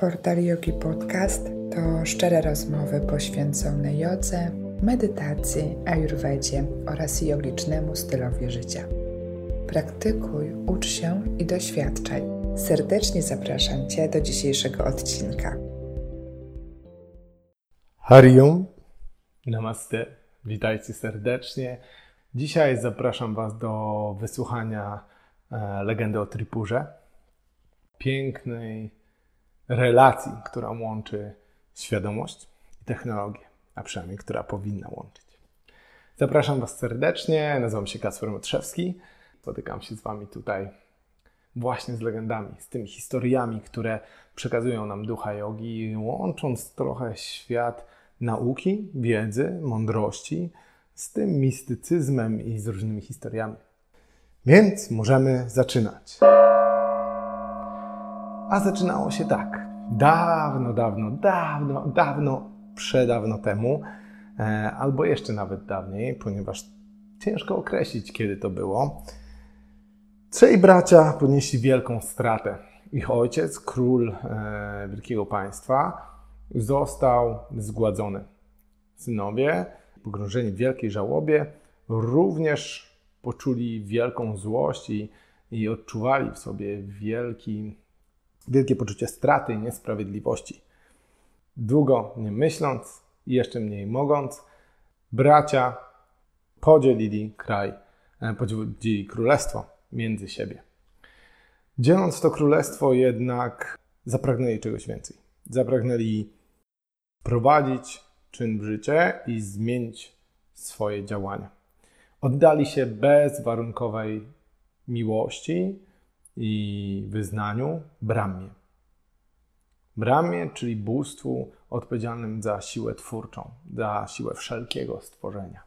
Portal Yogi Podcast to szczere rozmowy poświęcone jodze, medytacji, ayurvedzie oraz jogicznemu stylowi życia. Praktykuj, ucz się i doświadczaj. Serdecznie zapraszam Cię do dzisiejszego odcinka. Harium, namaste, witajcie serdecznie. Dzisiaj zapraszam Was do wysłuchania e, legendy o Tripurze. Pięknej relacji, która łączy świadomość i technologię, a przynajmniej która powinna łączyć. Zapraszam Was serdecznie, nazywam się Kacper Motrzewski. Spotykam się z Wami tutaj właśnie z legendami, z tymi historiami, które przekazują nam ducha jogi, łącząc trochę świat nauki, wiedzy, mądrości z tym mistycyzmem i z różnymi historiami. Więc możemy zaczynać. A zaczynało się tak. Dawno, dawno, dawno, dawno, przedawno temu, e, albo jeszcze nawet dawniej, ponieważ ciężko określić, kiedy to było. Trzej bracia ponieśli wielką stratę. Ich ojciec, król e, wielkiego państwa, został zgładzony. Synowie, pogrążeni w wielkiej żałobie, również poczuli wielką złość i, i odczuwali w sobie wielki wielkie poczucie straty i niesprawiedliwości. Długo nie myśląc i jeszcze mniej mogąc, bracia podzielili kraj, e, podzielili królestwo między siebie. Dzieląc to królestwo, jednak zapragnęli czegoś więcej. Zapragnęli prowadzić czyn w życie i zmienić swoje działania. Oddali się bezwarunkowej miłości i wyznaniu Brahmie. Brahmie, czyli bóstwu odpowiedzialnym za siłę twórczą, za siłę wszelkiego stworzenia.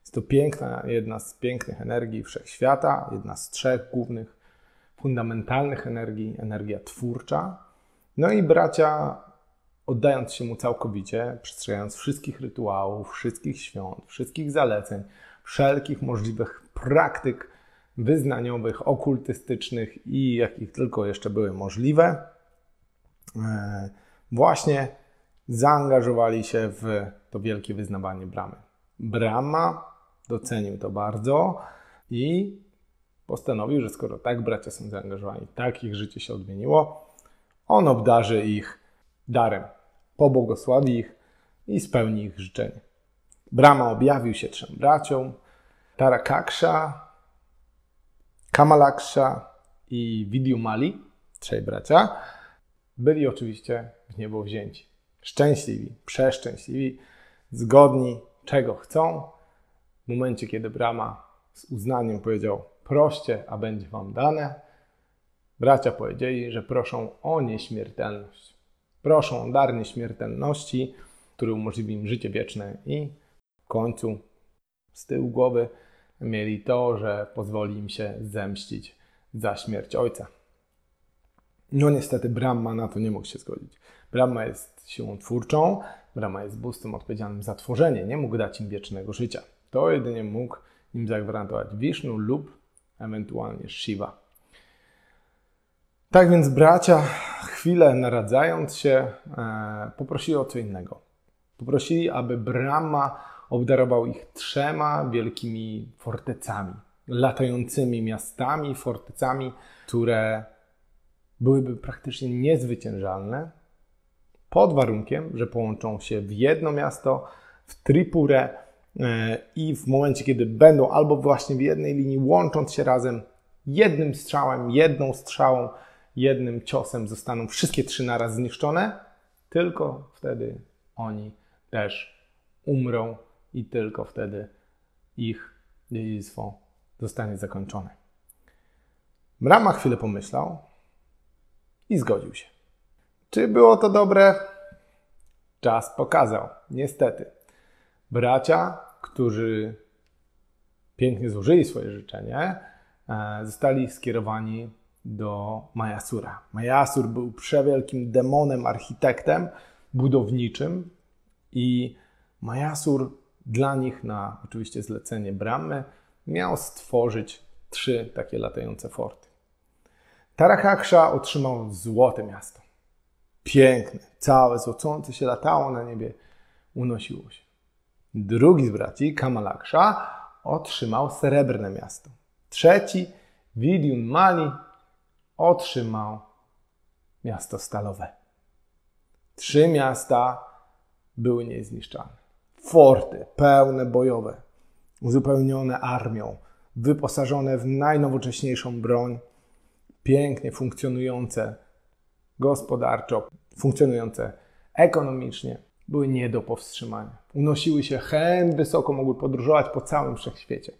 Jest to piękna, jedna z pięknych energii wszechświata, jedna z trzech głównych, fundamentalnych energii, energia twórcza. No i bracia, oddając się mu całkowicie, przestrzegając wszystkich rytuałów, wszystkich świąt, wszystkich zaleceń, wszelkich możliwych praktyk wyznaniowych, okultystycznych i jakich tylko jeszcze były możliwe, e, właśnie zaangażowali się w to wielkie wyznawanie bramy. Brahma docenił to bardzo i postanowił, że skoro tak bracia są zaangażowani, tak ich życie się odmieniło, on obdarzy ich darem, pobłogosławi ich i spełni ich życzenie. Brahma objawił się trzem braciom. Tarakaksha Kamalaksha i Vidyumali, trzej bracia, byli oczywiście w niebo wzięci. Szczęśliwi, przeszczęśliwi, zgodni, czego chcą. W momencie, kiedy Brahma z uznaniem powiedział: Proście, a będzie wam dane, bracia powiedzieli, że proszą o nieśmiertelność. Proszą o dar nieśmiertelności, który umożliwi im życie wieczne i w końcu z tyłu głowy mieli to, że pozwoli im się zemścić za śmierć ojca. No niestety Brahma na to nie mógł się zgodzić. Brahma jest siłą twórczą, Brahma jest bóstwem odpowiedzialnym za tworzenie, nie mógł dać im wiecznego życia. To jedynie mógł im zagwarantować Vishnu lub ewentualnie Shiva. Tak więc bracia, chwilę naradzając się, e, poprosili o co innego. Poprosili, aby Brahma obdarował ich trzema wielkimi fortecami, latającymi miastami, fortecami, które byłyby praktycznie niezwyciężalne, pod warunkiem, że połączą się w jedno miasto, w Tripurę e, i w momencie, kiedy będą albo właśnie w jednej linii, łącząc się razem, jednym strzałem, jedną strzałą, jednym ciosem zostaną wszystkie trzy naraz zniszczone, tylko wtedy oni też umrą i tylko wtedy ich dziedzictwo zostanie zakończone. Brahma chwilę pomyślał i zgodził się. Czy było to dobre? Czas pokazał. Niestety. Bracia, którzy pięknie złożyli swoje życzenie, e, zostali skierowani do Majasura. Majasur był przewielkim demonem, architektem budowniczym i Majasur dla nich na oczywiście zlecenie Brahmy miał stworzyć trzy takie latające forty. Tarahaksha otrzymał złote miasto. Piękne, całe złocące się latało na niebie, unosiło się. Drugi z braci, Kamalaksha, otrzymał srebrne miasto. Trzeci, Vidyun Mali, otrzymał miasto stalowe. Trzy miasta były niezniszczalne. Forty pełne bojowe, uzupełnione armią, wyposażone w najnowocześniejszą broń, pięknie funkcjonujące gospodarczo, funkcjonujące ekonomicznie, były nie do powstrzymania. Unosiły się hen wysoko, mogły podróżować po całym wszechświecie.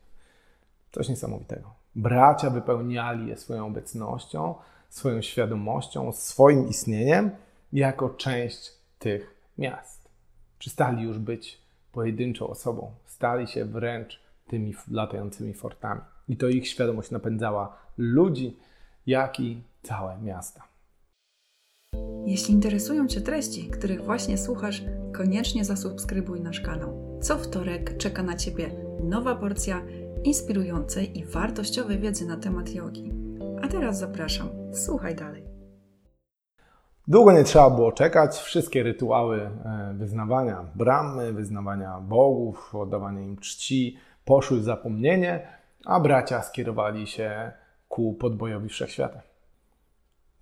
Coś niesamowitego. Bracia wypełniali je swoją obecnością, swoją świadomością, swoim istnieniem jako część tych miast. Przestali już być pojedynczą osobą, stali się wręcz tymi latającymi fortami. I to ich świadomość napędzała ludzi, jak i całe miasta. Jeśli interesują Cię treści, których właśnie słuchasz, koniecznie zasubskrybuj nasz kanał. Co wtorek czeka na Ciebie nowa porcja inspirującej i wartościowej wiedzy na temat jogi. A teraz zapraszam, słuchaj dalej. Długo nie trzeba było czekać. Wszystkie rytuały e, wyznawania bramy, wyznawania bogów, oddawania im czci poszły w zapomnienie, a bracia skierowali się ku podbojowi wszechświata.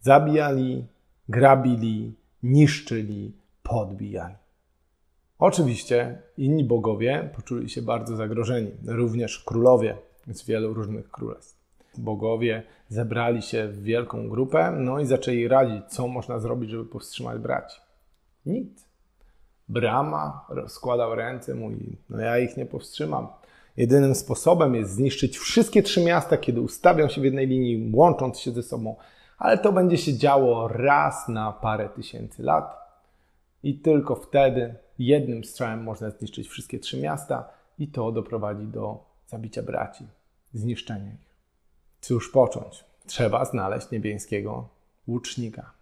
Zabijali, grabili, niszczyli, podbijali. Oczywiście inni bogowie poczuli się bardzo zagrożeni, również królowie z wielu różnych królestw. Bogowie zebrali się w wielką grupę, no i zaczęli radzić, co można zrobić, żeby powstrzymać braci. Nic. Brama rozkładał ręce, mówi: No ja ich nie powstrzymam. Jedynym sposobem jest zniszczyć wszystkie trzy miasta, kiedy ustawią się w jednej linii, łącząc się ze sobą, ale to będzie się działo raz na parę tysięcy lat. I tylko wtedy jednym strzałem można zniszczyć wszystkie trzy miasta i to doprowadzi do zabicia braci, zniszczenia ich. Cóż począć? Trzeba znaleźć niebieskiego łucznika.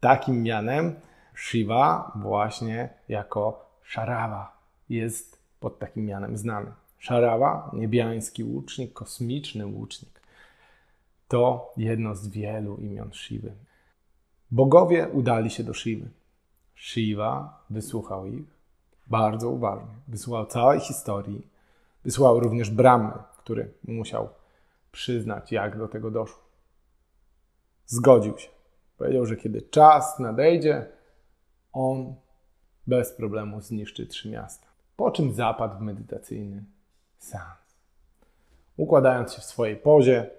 Takim mianem Shiva właśnie jako Sharawa jest pod takim mianem znany. Sharawa, niebiański łucznik, kosmiczny łucznik. To jedno z wielu imion Shivy. Bogowie udali się do Shivy. Shiva wysłuchał ich bardzo uważnie. Wysłuchał całej historii. Wysłuchał również Brahmy, który musiał przyznać, jak do tego doszło. Zgodził się. Powiedział, że kiedy czas nadejdzie, on bez problemu zniszczy trzy miasta. Po czym zapadł w medytacyjny seans. Układając się w swojej pozie,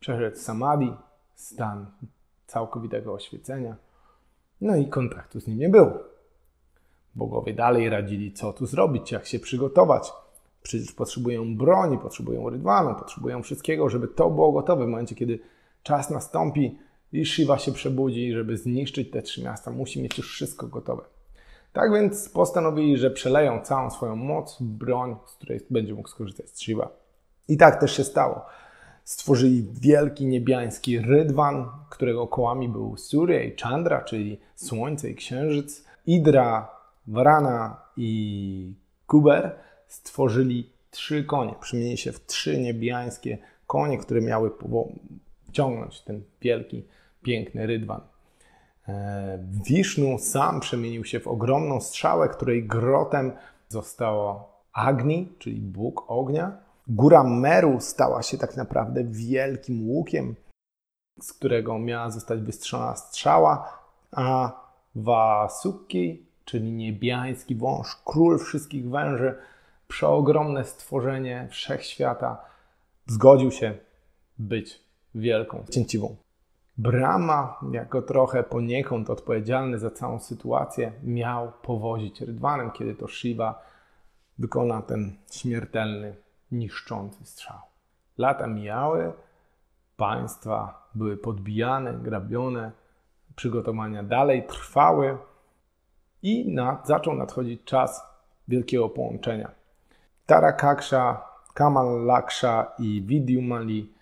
przeszedł samadhi, stan całkowitego oświecenia no i kontaktu z nim nie było. Bogowie dalej radzili, co tu zrobić, jak się przygotować. Przecież potrzebują broni, potrzebują rydwanu, potrzebują wszystkiego, żeby to było gotowe w momencie, kiedy czas nastąpi i Shiva się przebudzi, żeby zniszczyć te trzy miasta. Musi mieć już wszystko gotowe. Tak więc postanowili, że przeleją całą swoją moc broń, z której będzie mógł skorzystać Shiva. I tak też się stało stworzyli wielki niebiański rydwan, którego kołami był Surya i Chandra, czyli Słońce i Księżyc. Idra, Varana i Kuber stworzyli trzy konie. Przemienili się w trzy niebiańskie konie, które miały ciągnąć ten wielki, piękny rydwan. E, Wisznu sam przemienił się w ogromną strzałę, której grotem zostało Agni, czyli Bóg ognia, Góra Meru stała się tak naprawdę wielkim łukiem, z którego miała zostać wystrzona strzała, a Vasuki, czyli niebiański wąż, król wszystkich węży, przeogromne stworzenie wszechświata, zgodził się być wielką cięciwą. Brahma, jako trochę poniekąd odpowiedzialny za całą sytuację, miał powozić rydwanem, kiedy to Shiva wykona ten śmiertelny niszczący strzał. Lata mijały, państwa były podbijane, grabione, przygotowania dalej trwały i nad, zaczął nadchodzić czas wielkiego połączenia. Tarakaksha, Kamal Laksha i Vidyumali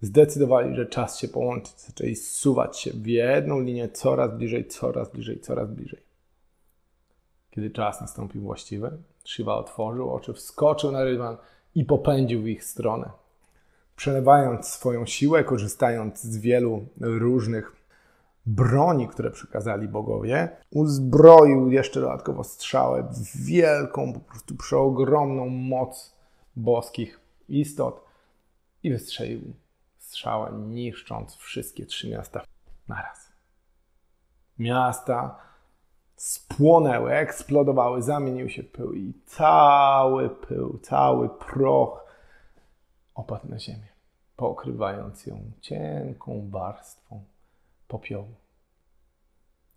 zdecydowali, że czas się połączyć. Zaczęli zsuwać się w jedną linię coraz bliżej, coraz bliżej, coraz bliżej. Kiedy czas nastąpił właściwy, Shiva otworzył oczy, wskoczył na rydwan i popędził w ich stronę. Przelewając swoją siłę, korzystając z wielu różnych broni, które przekazali bogowie, uzbroił jeszcze dodatkowo strzałę w wielką, po prostu przeogromną moc boskich istot i wystrzelił strzałę, niszcząc wszystkie trzy miasta naraz. Miasta spłonęły, eksplodowały, zamieniły się pył i cały pył, cały proch opadł na ziemię, pokrywając ją cienką warstwą popiołu.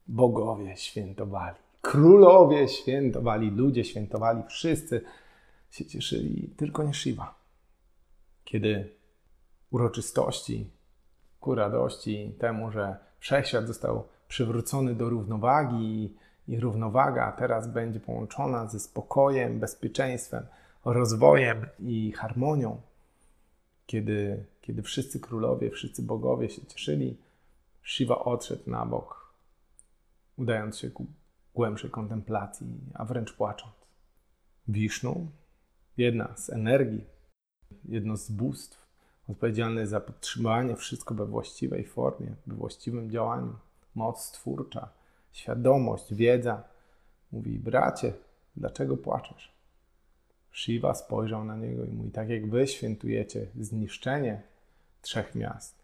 Bogowie świętowali, królowie świętowali, ludzie świętowali, wszyscy się cieszyli, tylko nie Shiva. Kiedy uroczystości ku radości temu, że wszechświat został przywrócony do równowagi i równowaga teraz będzie połączona ze spokojem, bezpieczeństwem, rozwojem i harmonią. Kiedy, kiedy wszyscy królowie, wszyscy bogowie się cieszyli, Shiva odszedł na bok, udając się ku głębszej kontemplacji, a wręcz płacząc. Wisznu, jedna z energii, jedno z bóstw, odpowiedzialne za podtrzymanie wszystko we właściwej formie, we właściwym działaniu, moc twórcza, świadomość, wiedza. Mówi, bracie, dlaczego płaczesz? Shiva spojrzał na niego i mówi, tak jak wy świętujecie zniszczenie trzech miast,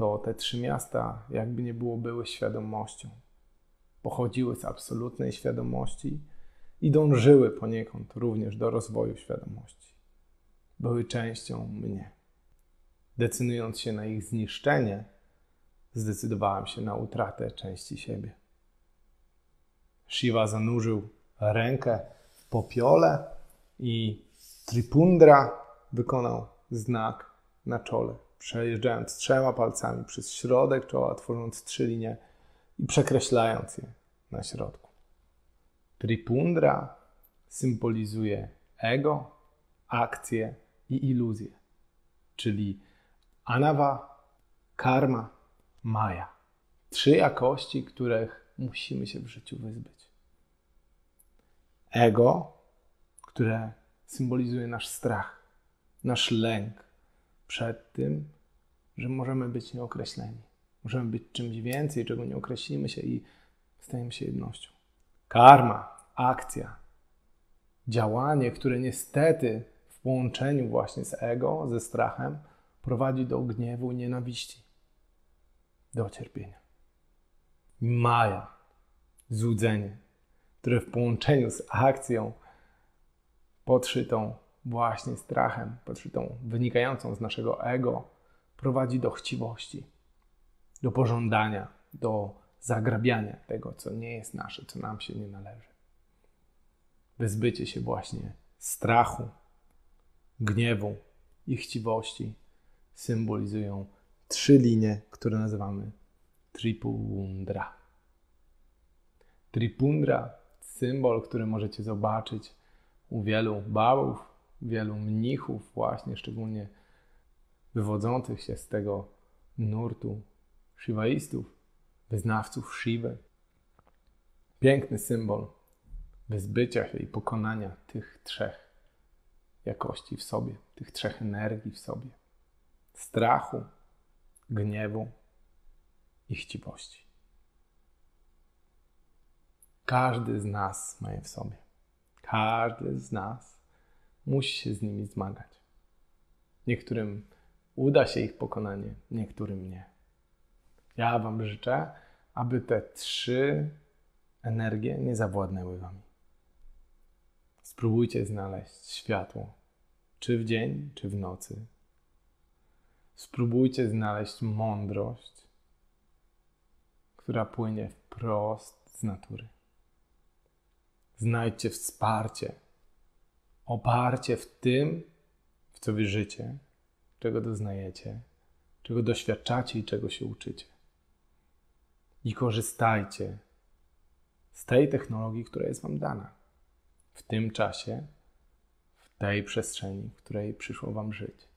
to te trzy miasta, jakby nie było, były świadomością. Pochodziły z absolutnej świadomości i dążyły poniekąd również do rozwoju świadomości. Były częścią mnie. Decydując się na ich zniszczenie, zdecydowałem się na utratę części siebie. Shiva zanurzył rękę w popiole i Tripundra wykonał znak na czole przejeżdżając trzema palcami przez środek czoła, tworząc trzy linie i przekreślając je na środku. Tripundra symbolizuje ego, akcję i iluzję, czyli anawa, karma, maja. Trzy jakości, których musimy się w życiu wyzbyć. Ego, które symbolizuje nasz strach, nasz lęk, przed tym, że możemy być nieokreśleni. Możemy być czymś więcej, czego nie określimy się i stajemy się jednością. Karma, akcja, działanie, które niestety w połączeniu właśnie z ego, ze strachem, prowadzi do gniewu i nienawiści, do cierpienia. Maja, złudzenie, które w połączeniu z akcją podszytą właśnie strachem, podszytą wynikającą z naszego ego, prowadzi do chciwości, do pożądania, do zagrabiania tego, co nie jest nasze, co nam się nie należy. Wyzbycie się właśnie strachu, gniewu i chciwości symbolizują trzy linie, które nazywamy Tripundra. Tripundra, symbol, który możecie zobaczyć u wielu bałów, wielu mnichów, właśnie szczególnie wywodzących się z tego nurtu shivaistów, wyznawców Shiwy. Piękny symbol wyzbycia się i pokonania tych trzech jakości w sobie, tych trzech energii w sobie: strachu, gniewu i chciwości. Każdy z nas ma je w sobie. Każdy z nas musi się z nimi zmagać. Niektórym uda się ich pokonanie, niektórym nie. Ja Wam życzę, aby te trzy energie nie zawładnęły Wami. Spróbujcie znaleźć światło, czy w dzień, czy w nocy. Spróbujcie znaleźć mądrość, która płynie wprost z natury. Znajdźcie wsparcie oparcie w tym, w co wierzycie, czego doznajecie, czego doświadczacie i czego się uczycie. I korzystajcie z tej technologii, która jest Wam dana w tym czasie, w tej przestrzeni, w której przyszło Wam żyć.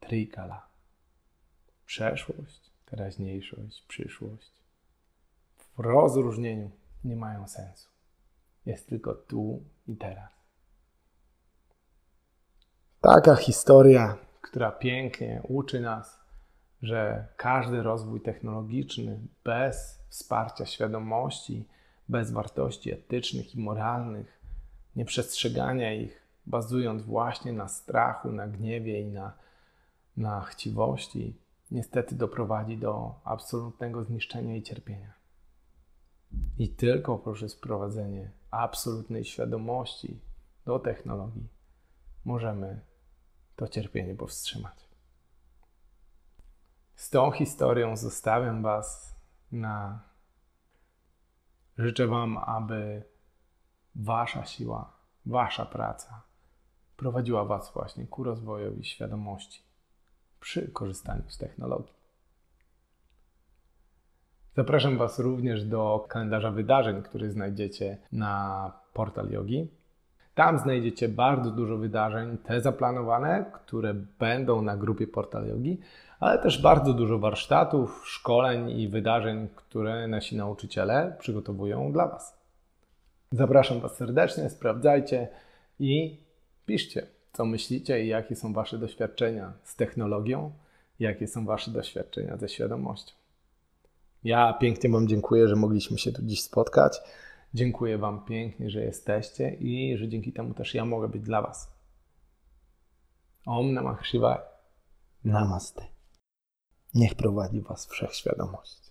Trikala. Przeszłość, teraźniejszość, przyszłość w rozróżnieniu nie mają sensu. Jest tylko tu i teraz. Taka historia, która pięknie uczy nas, że każdy rozwój technologiczny bez wsparcia świadomości, bez wartości etycznych i moralnych, nieprzestrzegania ich, bazując właśnie na strachu, na gniewie i na, na chciwości, niestety doprowadzi do absolutnego zniszczenia i cierpienia. I tylko poprzez wprowadzenie absolutnej świadomości do technologii możemy to cierpienie powstrzymać. Z tą historią zostawiam Was na. Życzę Wam, aby Wasza siła, Wasza praca prowadziła Was właśnie ku rozwojowi świadomości przy korzystaniu z technologii. Zapraszam Was również do kalendarza wydarzeń, który znajdziecie na portal Yogi. Tam znajdziecie bardzo dużo wydarzeń, te zaplanowane, które będą na grupie Portal Yogi, ale też bardzo dużo warsztatów, szkoleń i wydarzeń, które nasi nauczyciele przygotowują dla Was. Zapraszam Was serdecznie, sprawdzajcie i piszcie, co myślicie i jakie są Wasze doświadczenia z technologią, jakie są Wasze doświadczenia ze świadomością. Ja pięknie Wam dziękuję, że mogliśmy się tu dziś spotkać. Dziękuję Wam pięknie, że jesteście i że dzięki temu też ja mogę być dla Was. Om Namah Shivaya. Namaste. Niech prowadzi Was wszechświadomość.